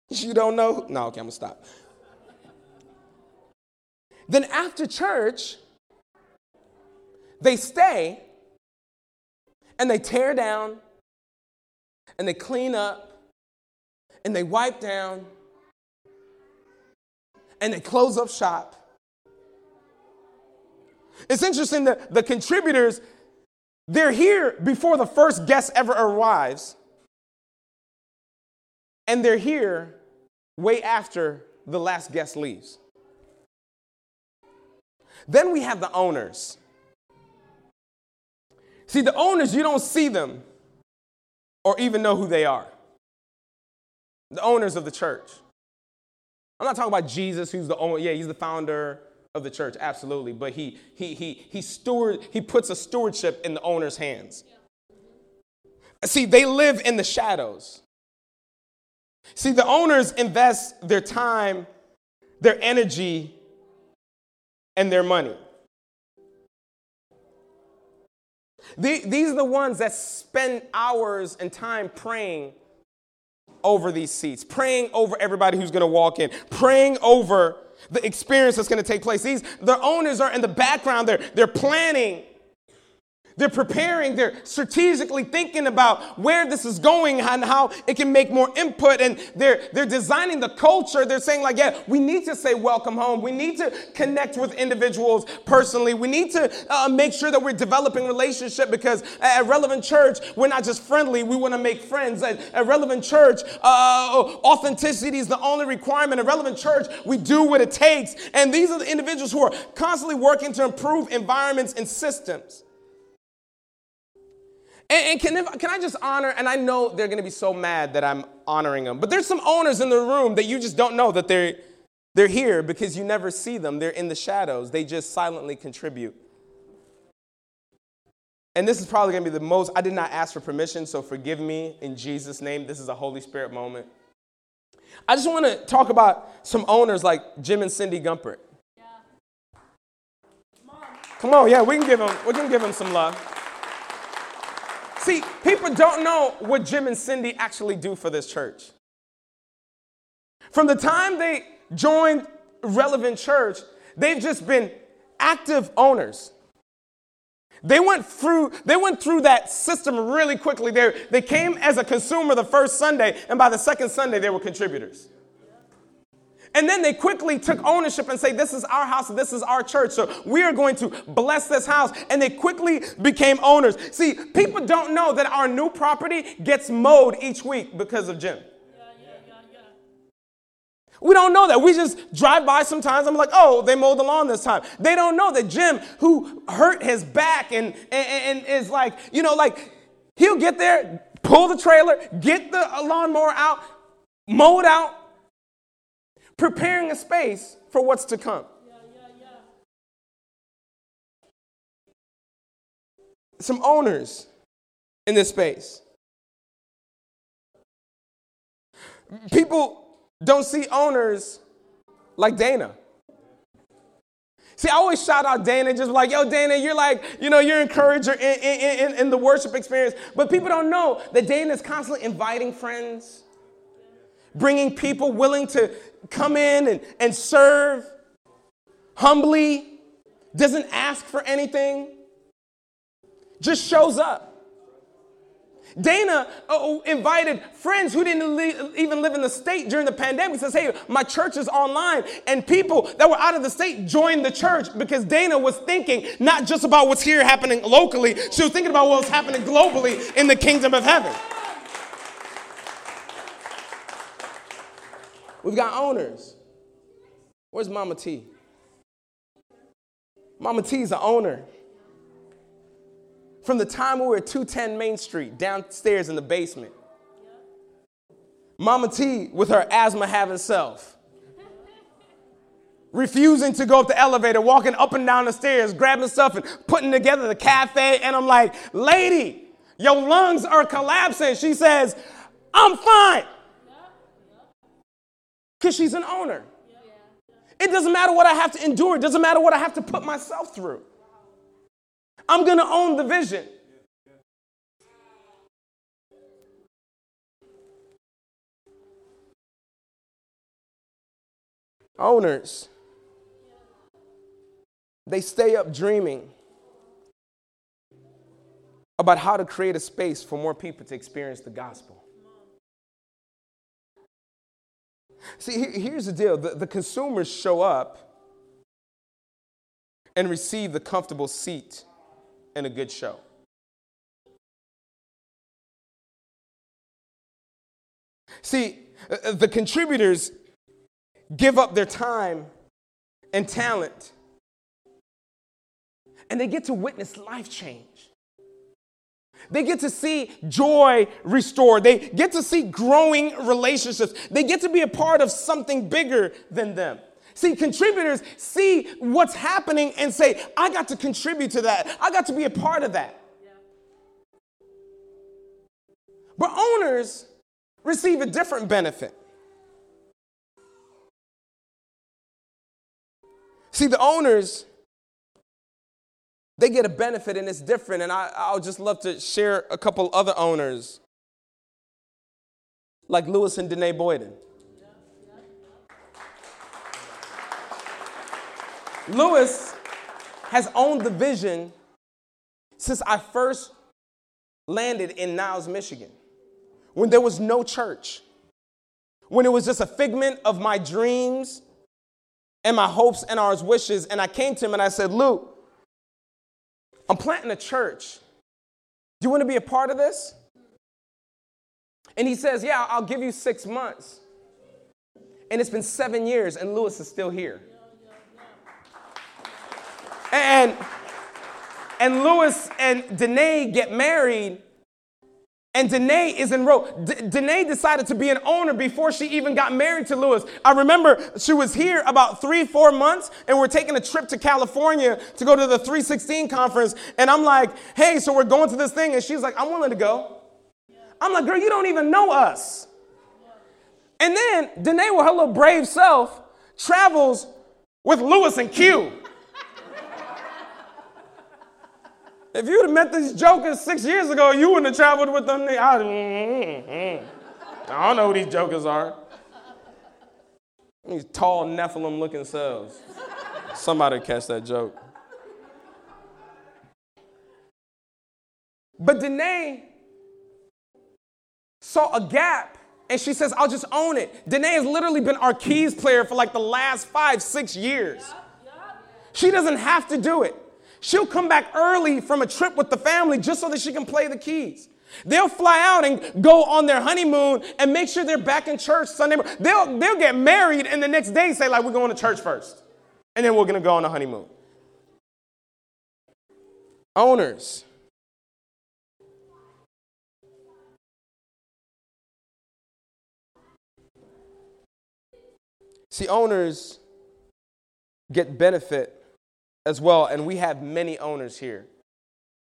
S2: You don't know? No, okay, I'm gonna stop. Then after church, they stay and they tear down and they clean up and they wipe down and they close up shop. It's interesting that the contributors, they're here before the first guest ever arrives and they're here way after the last guest leaves. Then we have the owners. See, the owners, you don't see them or even know who they are. The owners of the church. I'm not talking about Jesus, who's the owner. Yeah, he's the founder of the church, absolutely. But he he he he steward he puts a stewardship in the owner's hands. See, they live in the shadows. See, the owners invest their time, their energy, and their money. These are the ones that spend hours and time praying over these seats, praying over everybody who's going to walk in, praying over the experience that's going to take place. These the owners are in the background. They're they're planning they're preparing, they're strategically thinking about where this is going and how it can make more input. And they're, they're designing the culture. They're saying, like, yeah, we need to say welcome home. We need to connect with individuals personally. We need to uh, make sure that we're developing relationship because at Relevant Church, we're not just friendly, we want to make friends. At, at Relevant Church, uh, authenticity is the only requirement. At Relevant Church, we do what it takes. And these are the individuals who are constantly working to improve environments and systems. And, can, if, can I just honor, and I know they're going to be so mad that I'm honoring them, but there's some owners in the room that you just don't know that they're, they're here because you never see them. They're in the shadows, they just silently contribute. And this is probably going to be the most, I did not ask for permission, so forgive me in Jesus' name. This is a Holy Spirit moment. I just want to talk about some owners like Jim and Cindy Gumpert. Yeah. Come on. Come on, yeah, we can give them, we can give them some love. See, people don't know what Jim and Cindy actually do for this church. From the time they joined Relevant Church, they've just been active owners. They went through, they went through that system really quickly. They, they came as a consumer the first Sunday, and by the second Sunday, they were contributors. And then they quickly took ownership and say, This is our house, this is our church. So we are going to bless this house. And they quickly became owners. See, people don't know that our new property gets mowed each week because of Jim. We don't know that. We just drive by sometimes. I'm like, oh, they mowed the lawn this time. They don't know that Jim, who hurt his back and, and, and is like, you know, like he'll get there, pull the trailer, get the lawnmower out, mow it out, preparing a space for what's to come. Some owners in this space. people don't see owners like Dana. See, I always shout out Dana, just like, yo, Dana, you're like, you know, you're encourager in, in, in, in the worship experience. But people don't know that Dana is constantly inviting friends, bringing people willing to come in and, and serve humbly, doesn't ask for anything, just shows up. Dana uh, invited friends who didn't even live in the state during the pandemic. Says, "Hey, my church is online," and people that were out of the state joined the church because Dana was thinking not just about what's here happening locally. She was thinking about what's happening globally in the kingdom of heaven. We've got owners. Where's Mama T? Mama T is the owner from the time we were at 210 Main Street, downstairs in the basement. Mama T, with her asthma having self, refusing to go up the elevator, walking up and down the stairs, grabbing stuff and putting together the cafe. And I'm like, lady, your lungs are collapsing. She says, I'm fine. Because she's an owner. It doesn't matter what I have to endure, it doesn't matter what I have to put myself through. I'm going to own the vision. Owners, they stay up dreaming about how to create a space for more people to experience the gospel. See, here's the deal the, the consumers show up and receive the comfortable seat and a good show. See, uh, the contributors give up their time and talent, and they get to witness life change. They get to see joy restored. They get to see growing relationships. They get to be a part of something bigger than them. See, contributors see what's happening and say, I got to contribute to that. I got to be a part of that. But owners receive a different benefit. See, the owners, they get a benefit and it's different. And I, I'll just love to share a couple other owners, like Lewis and Danae Boyden. Lewis has owned the vision since I first landed in Niles, Michigan, when there was no church, when it was just a figment of my dreams and my hopes and our wishes. And I came to him and I said, Luke, I'm planting a church. Do you want to be a part of this? And he says, Yeah, I'll give you six months. And it's been seven years, and Lewis is still here. And, and Lewis and Danae get married, and Danae is enrolled. D- Danae decided to be an owner before she even got married to Lewis. I remember she was here about three, four months, and we're taking a trip to California to go to the 316 conference. And I'm like, hey, so we're going to this thing. And she's like, I'm willing to go. I'm like, girl, you don't even know us. And then Danae, with her little brave self, travels with Lewis and Q. If you'd have met these jokers six years ago, you wouldn't have traveled with them. I, mm, mm, I don't know who these jokers are. These tall Nephilim looking selves. Somebody catch that joke. But Danae saw a gap and she says, I'll just own it. Danae has literally been our keys player for like the last five, six years. She doesn't have to do it. She'll come back early from a trip with the family just so that she can play the keys. They'll fly out and go on their honeymoon and make sure they're back in church Sunday. They'll, they'll get married and the next day say, like, we're going to church first. And then we're going to go on a honeymoon. Owners. See, owners get benefit as well, and we have many owners here.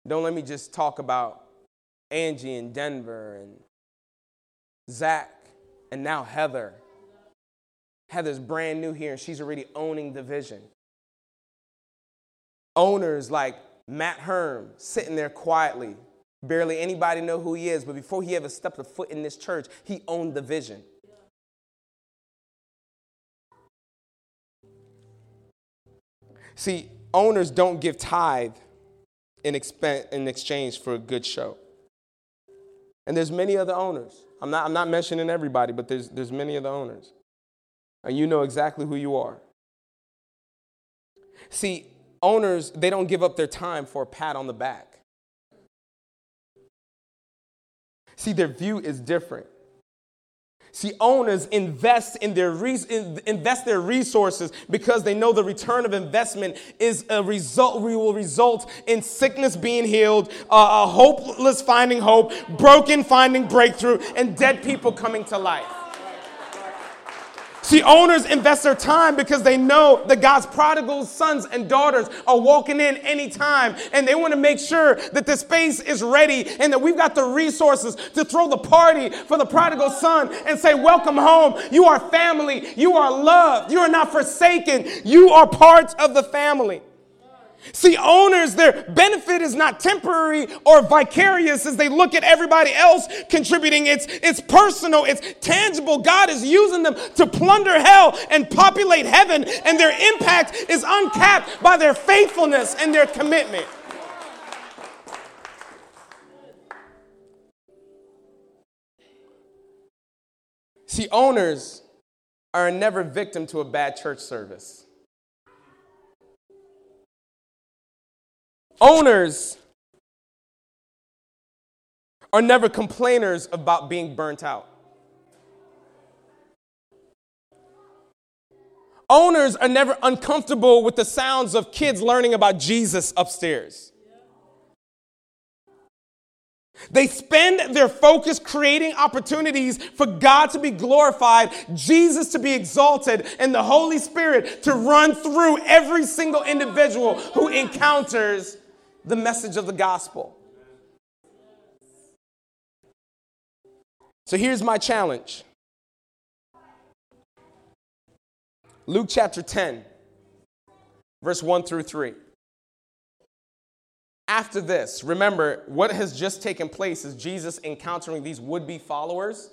S2: Don't let me just talk about Angie in Denver and Zach And now Heather. Heather's brand new here and she's already owning the vision. Owners like Matt Herm sitting there quietly. Barely anybody know who he is, but before he ever stepped a foot in this church, he owned the vision. See, owners don't give tithe in, expen- in exchange for a good show. And there's many other owners. I'm not, I'm not mentioning everybody, but there's, there's many other owners. And you know exactly who you are. See, owners, they don't give up their time for a pat on the back. See, their view is different. See, owners invest in their invest their resources because they know the return of investment is a result. We will result in sickness being healed, uh, hopeless finding hope, broken finding breakthrough, and dead people coming to life. See, owners invest their time because they know that God's prodigal sons and daughters are walking in anytime and they want to make sure that the space is ready and that we've got the resources to throw the party for the prodigal son and say, Welcome home. You are family. You are loved. You are not forsaken. You are part of the family. See, owners, their benefit is not temporary or vicarious as they look at everybody else contributing. It's, it's personal, it's tangible. God is using them to plunder hell and populate heaven, and their impact is uncapped by their faithfulness and their commitment. See, owners are never victim to a bad church service. Owners are never complainers about being burnt out. Owners are never uncomfortable with the sounds of kids learning about Jesus upstairs. They spend their focus creating opportunities for God to be glorified, Jesus to be exalted, and the Holy Spirit to run through every single individual who encounters the message of the gospel. So here's my challenge Luke chapter 10, verse 1 through 3. After this, remember what has just taken place is Jesus encountering these would be followers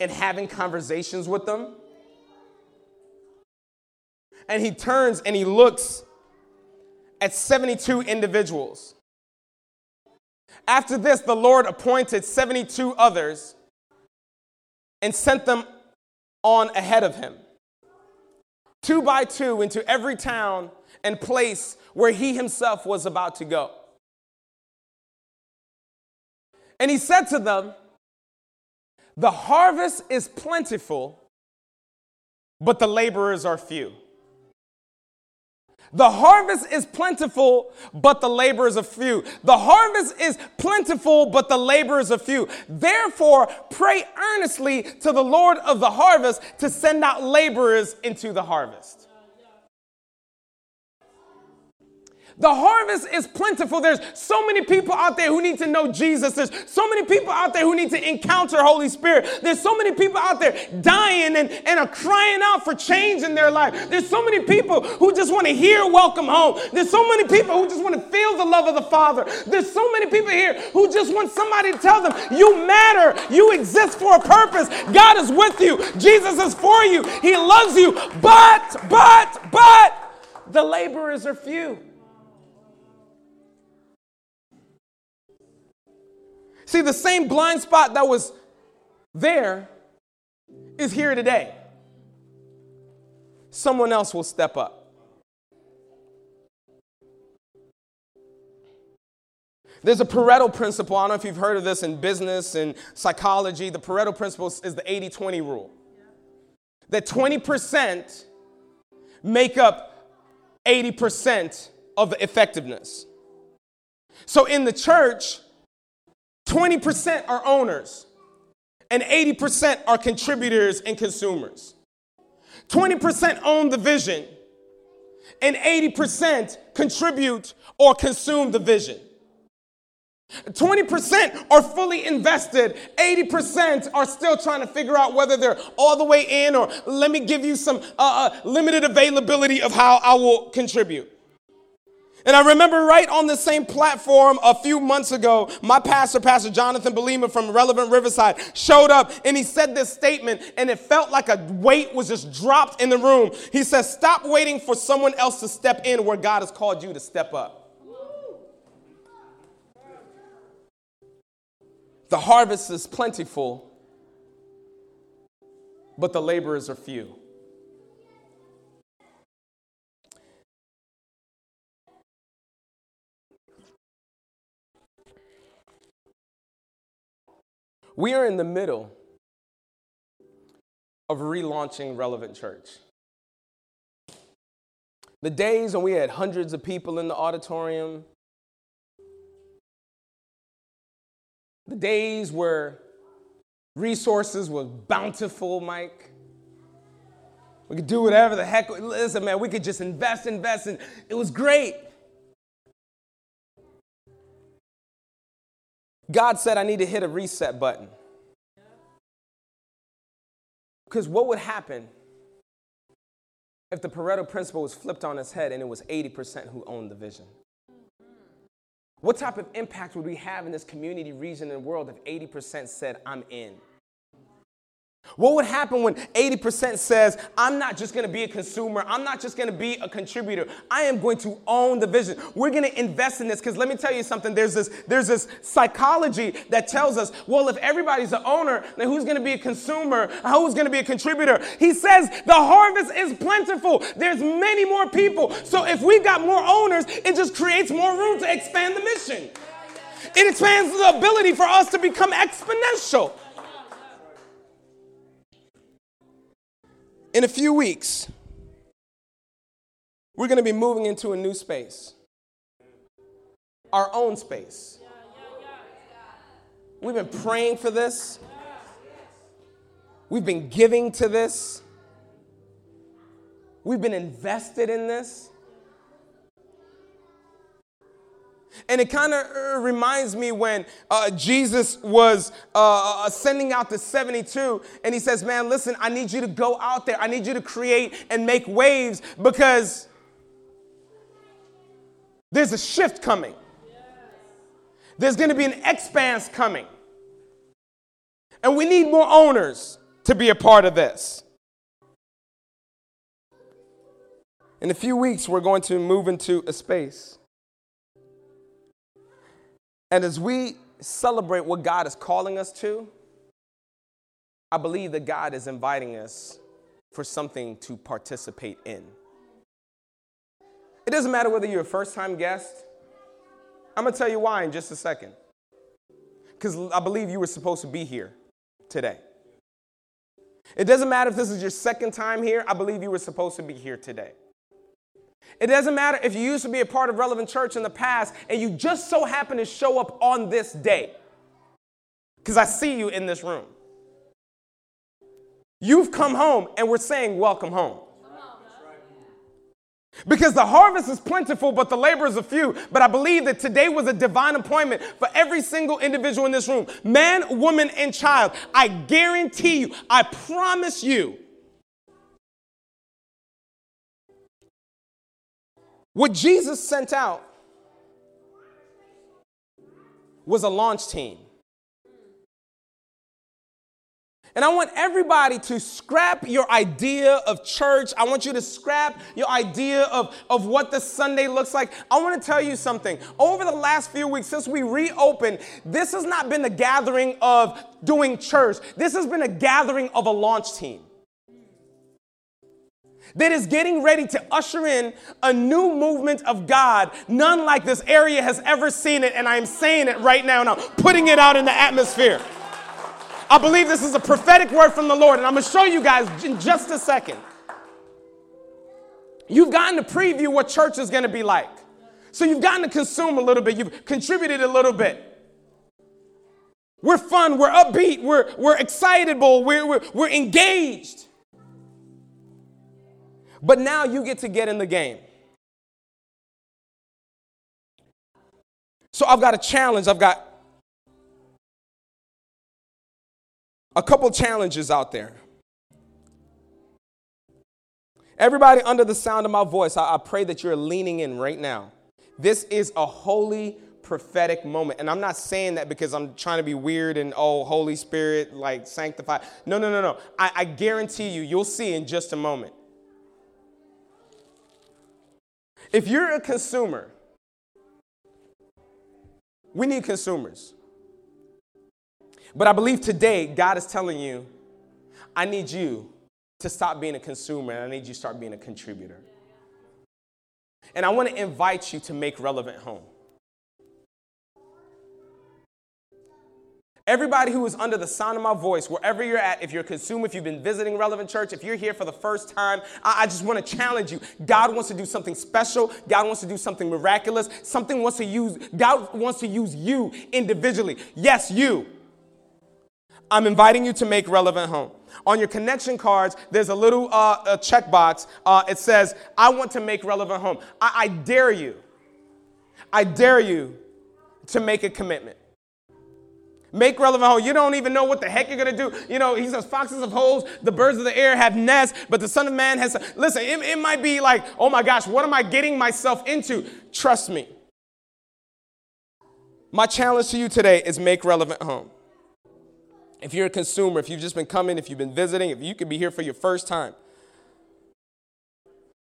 S2: and having conversations with them. And he turns and he looks at 72 individuals. After this, the Lord appointed 72 others and sent them on ahead of him, two by two, into every town and place where he himself was about to go. And he said to them, The harvest is plentiful, but the laborers are few. The harvest is plentiful, but the laborers are few. The harvest is plentiful, but the laborers are few. Therefore, pray earnestly to the Lord of the harvest to send out laborers into the harvest. The harvest is plentiful. There's so many people out there who need to know Jesus. There's so many people out there who need to encounter Holy Spirit. There's so many people out there dying and, and are crying out for change in their life. There's so many people who just want to hear welcome home. There's so many people who just want to feel the love of the Father. There's so many people here who just want somebody to tell them, you matter. You exist for a purpose. God is with you. Jesus is for you. He loves you. But, but, but, the laborers are few. See, the same blind spot that was there is here today. Someone else will step up. There's a Pareto principle. I don't know if you've heard of this in business and psychology. The Pareto principle is the 80 20 rule. That 20% make up 80% of the effectiveness. So in the church, 20% are owners, and 80% are contributors and consumers. 20% own the vision, and 80% contribute or consume the vision. 20% are fully invested. 80% are still trying to figure out whether they're all the way in or let me give you some uh, uh, limited availability of how I will contribute. And I remember right on the same platform a few months ago, my pastor, Pastor Jonathan Belima from Relevant Riverside, showed up and he said this statement, and it felt like a weight was just dropped in the room. He says, Stop waiting for someone else to step in where God has called you to step up. The harvest is plentiful, but the laborers are few. We are in the middle of relaunching Relevant Church. The days when we had hundreds of people in the auditorium, the days where resources was bountiful, Mike. We could do whatever the heck. Listen, man, we could just invest, invest, and it was great. God said, I need to hit a reset button. Because what would happen if the Pareto principle was flipped on its head and it was 80% who owned the vision? What type of impact would we have in this community, region, and world if 80% said, I'm in? What would happen when 80% says, I'm not just to be a consumer, I'm not just to be a contributor, I am going to own the vision. We're to invest in this because let me tell you something, there's this there's this psychology that tells us, well, if everybody's an owner, then who's to be a consumer? Who's to be a contributor? He says the harvest is plentiful. There's many more people. So if we've got more owners, it just creates more room to expand the mission. It expands the ability for us to become exponential. In a few weeks, we're going to be moving into a new space, our own space. We've been praying for this, we've been giving to this, we've been invested in this. And it kind of uh, reminds me when uh, Jesus was uh, uh, sending out the 72, and he says, Man, listen, I need you to go out there. I need you to create and make waves because there's a shift coming. There's going to be an expanse coming. And we need more owners to be a part of this. In a few weeks, we're going to move into a space and as we celebrate what God is calling us to, I believe that God is inviting us for something to participate in. It doesn't matter whether you're a first time guest. I'm going to tell you why in just a second. Because I believe you were supposed to be here today. It doesn't matter if this is your second time here, I believe you were supposed to be here today. It doesn't matter if you used to be a part of Relevant Church in the past and you just so happen to show up on this day, because I see you in this room. You've come home and we're saying, Welcome home. Because the harvest is plentiful, but the laborers are few. But I believe that today was a divine appointment for every single individual in this room man, woman, and child. I guarantee you, I promise you, What Jesus sent out was a launch team. And I want everybody to scrap your idea of church. I want you to scrap your idea of, of what the Sunday looks like. I want to tell you something. Over the last few weeks, since we reopened, this has not been a gathering of doing church, this has been a gathering of a launch team that is getting ready to usher in a new movement of God, none like this area has ever seen it, and I'm saying it right now, and I'm putting it out in the atmosphere. I believe this is a prophetic word from the Lord, and I'm gonna show you guys in just a second. You've gotten to preview what church is gonna be like. So you've gotten to consume a little bit, you've contributed a little bit. We're fun, we're upbeat, we're, we're excitable, we're, we're, we're engaged. But now you get to get in the game. So I've got a challenge. I've got a couple challenges out there. Everybody under the sound of my voice, I, I, pray that you're leaning in right now. This is a holy prophetic moment. And I'm not saying that because I'm trying to be weird and, oh, Holy Spirit, like sanctify. No, no, no, no. I, I guarantee you, you'll see in just a moment. If you're a consumer, we need consumers. But I believe today God is telling you, I need you to stop being a consumer and I need you to start being a contributor. And I want to invite you to make relevant home. Everybody who is under the sound of my voice, wherever you're at, if you're a consumer, if you've been visiting Relevant Church, if you're here for the first time, I, I just want to challenge you. God wants to do something special. God wants to do something miraculous. Something wants to use, God wants to use you individually. Yes, you. I'm inviting you to make relevant home. On your connection cards, there's a little uh, a checkbox. Uh, it says, I want to make relevant home. I, I dare you. I dare you to make a commitment. Make relevant home. You don't even know what the heck you're going to do. You know, he says, foxes have holes, the birds of the air have nests, but the Son of Man has. Listen, it, it might be like, oh my gosh, what am I getting myself into? Trust me. My challenge to you today is make relevant home. If you're a consumer, if you've just been coming, if you've been visiting, if you could be here for your first time.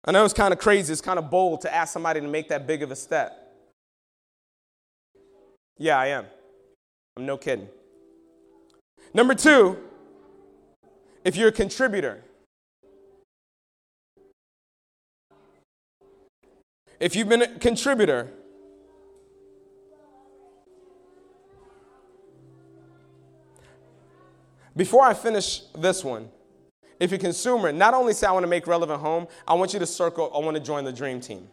S2: I know it's kind of crazy, it's kind of bold to ask somebody to make that big of a step. Yeah, I am. I'm no kidding. Number two, if you're a contributor, if you've been a contributor, before I finish this one, if you're a consumer, not only say I want to make relevant home, I want you to circle, I want to join the dream team.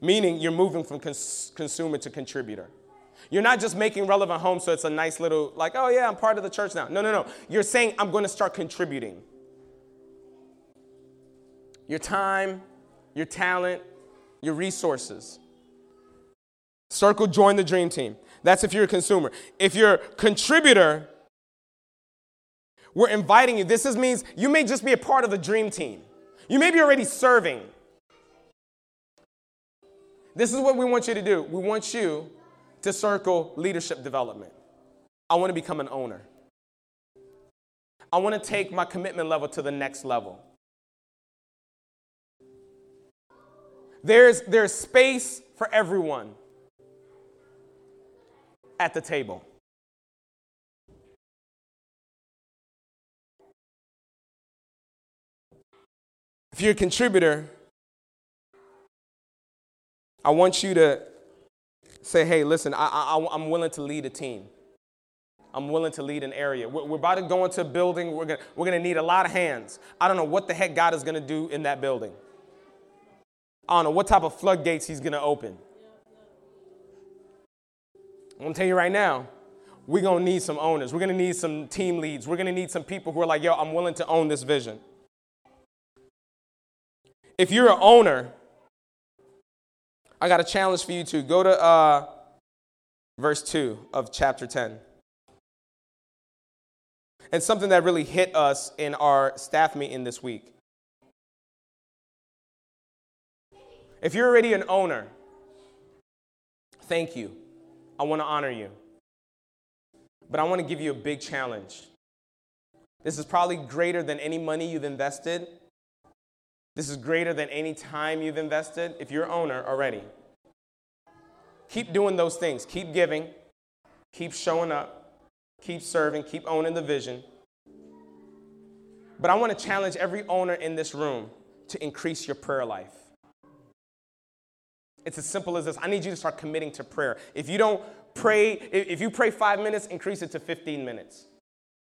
S2: Meaning you're moving from cons- consumer to contributor. You're not just making relevant home so it's a nice little, like, oh yeah, I'm part of the church now. No, no, no. You're saying, I'm going to start contributing. Your time, your talent, your resources. Circle, join the dream team. That's if you're a consumer. If you're a contributor, we're inviting you. This is, means you may just be a part of the dream team. You may be already serving. This is what we want you to do. We want you to circle leadership development. I want to become an owner. I want to take my commitment level to the next level. There's, there's space for everyone at the table. If you're a contributor, I want you to say, hey, listen, I, I, I'm willing to lead a team. I'm willing to lead an area. We're, we're about to go into a building. We're going we're to need a lot of hands. I don't know what the heck God is going to do in that building. I don't know what type of floodgates He's going to open. I'm going to tell you right now, we're going to need some owners. We're going to need some team leads. We're going to need some people who are like, yo, I'm willing to own this vision. If you're an owner, I got a challenge for you too. Go to uh, verse 2 of chapter 10. And something that really hit us in our staff meeting this week. If you're already an owner, thank you. I want to honor you. But I want to give you a big challenge. This is probably greater than any money you've invested this is greater than any time you've invested if you're owner already. Keep doing those things. Keep giving. Keep showing up. Keep serving. Keep owning the vision. But I want to challenge every owner in this room to increase your prayer life. It's as simple as this. I need you to start committing to prayer. If you don't pray, if you pray five minutes, increase it to 15 minutes.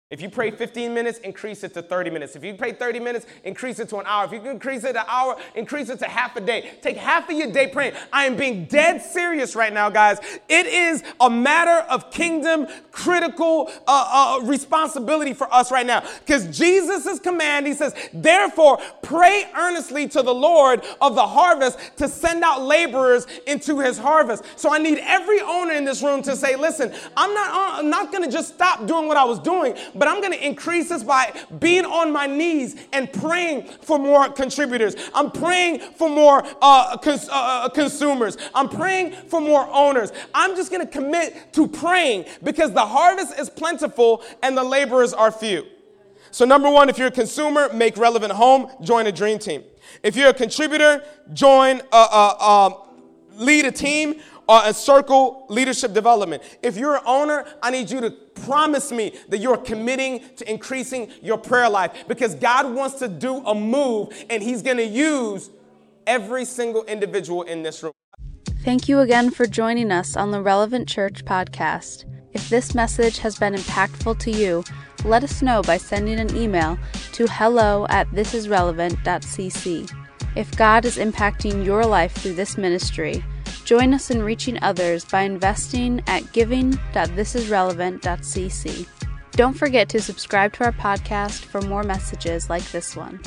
S2: If you pray 15 minutes, increase it to 30 minutes. If you pray 30 minutes, increase it to an hour. If you can increase it to an hour, increase it to half a day. Take half of your day praying. I am being dead serious right now, guys. It is a matter of kingdom critical uh, uh, responsibility for us right now. Because Jesus' command, he says, therefore, pray earnestly to the Lord of the harvest to send out laborers into his harvest. So I need every owner in this room to say, listen, I'm not, I'm not going to just stop doing what I was doing but I'm going to increase this by being on my knees and praying for more contributors. I'm praying for more uh, cons- uh, uh consumers. I'm praying for more owners. I'm just going to commit to praying because the harvest is plentiful and the laborers are few. So, number one, if you're a consumer, make relevant home, join a dream team. If you're a contributor, join, uh, uh, uh, lead a team a circle leadership development. If you're an owner, I need you to promise me that you're committing to increasing your prayer life because God wants to do a move and He's going to use every single individual in this room.
S1: Thank you again for joining us on the Relevant Church podcast. If this message has been impactful to you, let us know by sending an email to hello at thisisrelevant.cc. If God is impacting your life through this ministry, Join us in reaching others by investing at giving.thisisrelevant.cc. Don't forget to subscribe to our podcast for more messages like this one.